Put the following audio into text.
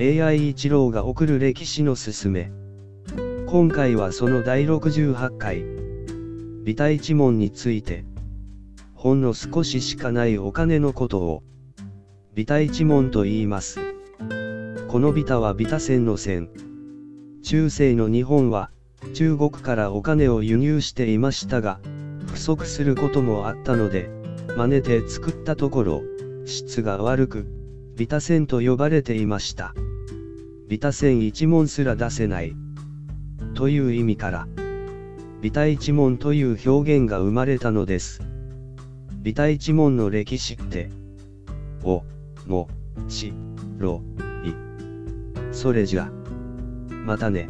AI 一郎が送る歴史のすすめ。今回はその第68回、ビタ一門について、ほんの少ししかないお金のことを、ビタ一門と言います。このビタはビタ線の線。中世の日本は、中国からお金を輸入していましたが、不足することもあったので、真似て作ったところ、質が悪く、ビタ線と呼ばれていました。ビタ線一問すら出せない。という意味から、ビタ一問という表現が生まれたのです。ビタ一問の歴史って、お、も、し、ろ、い。それじゃ。またね。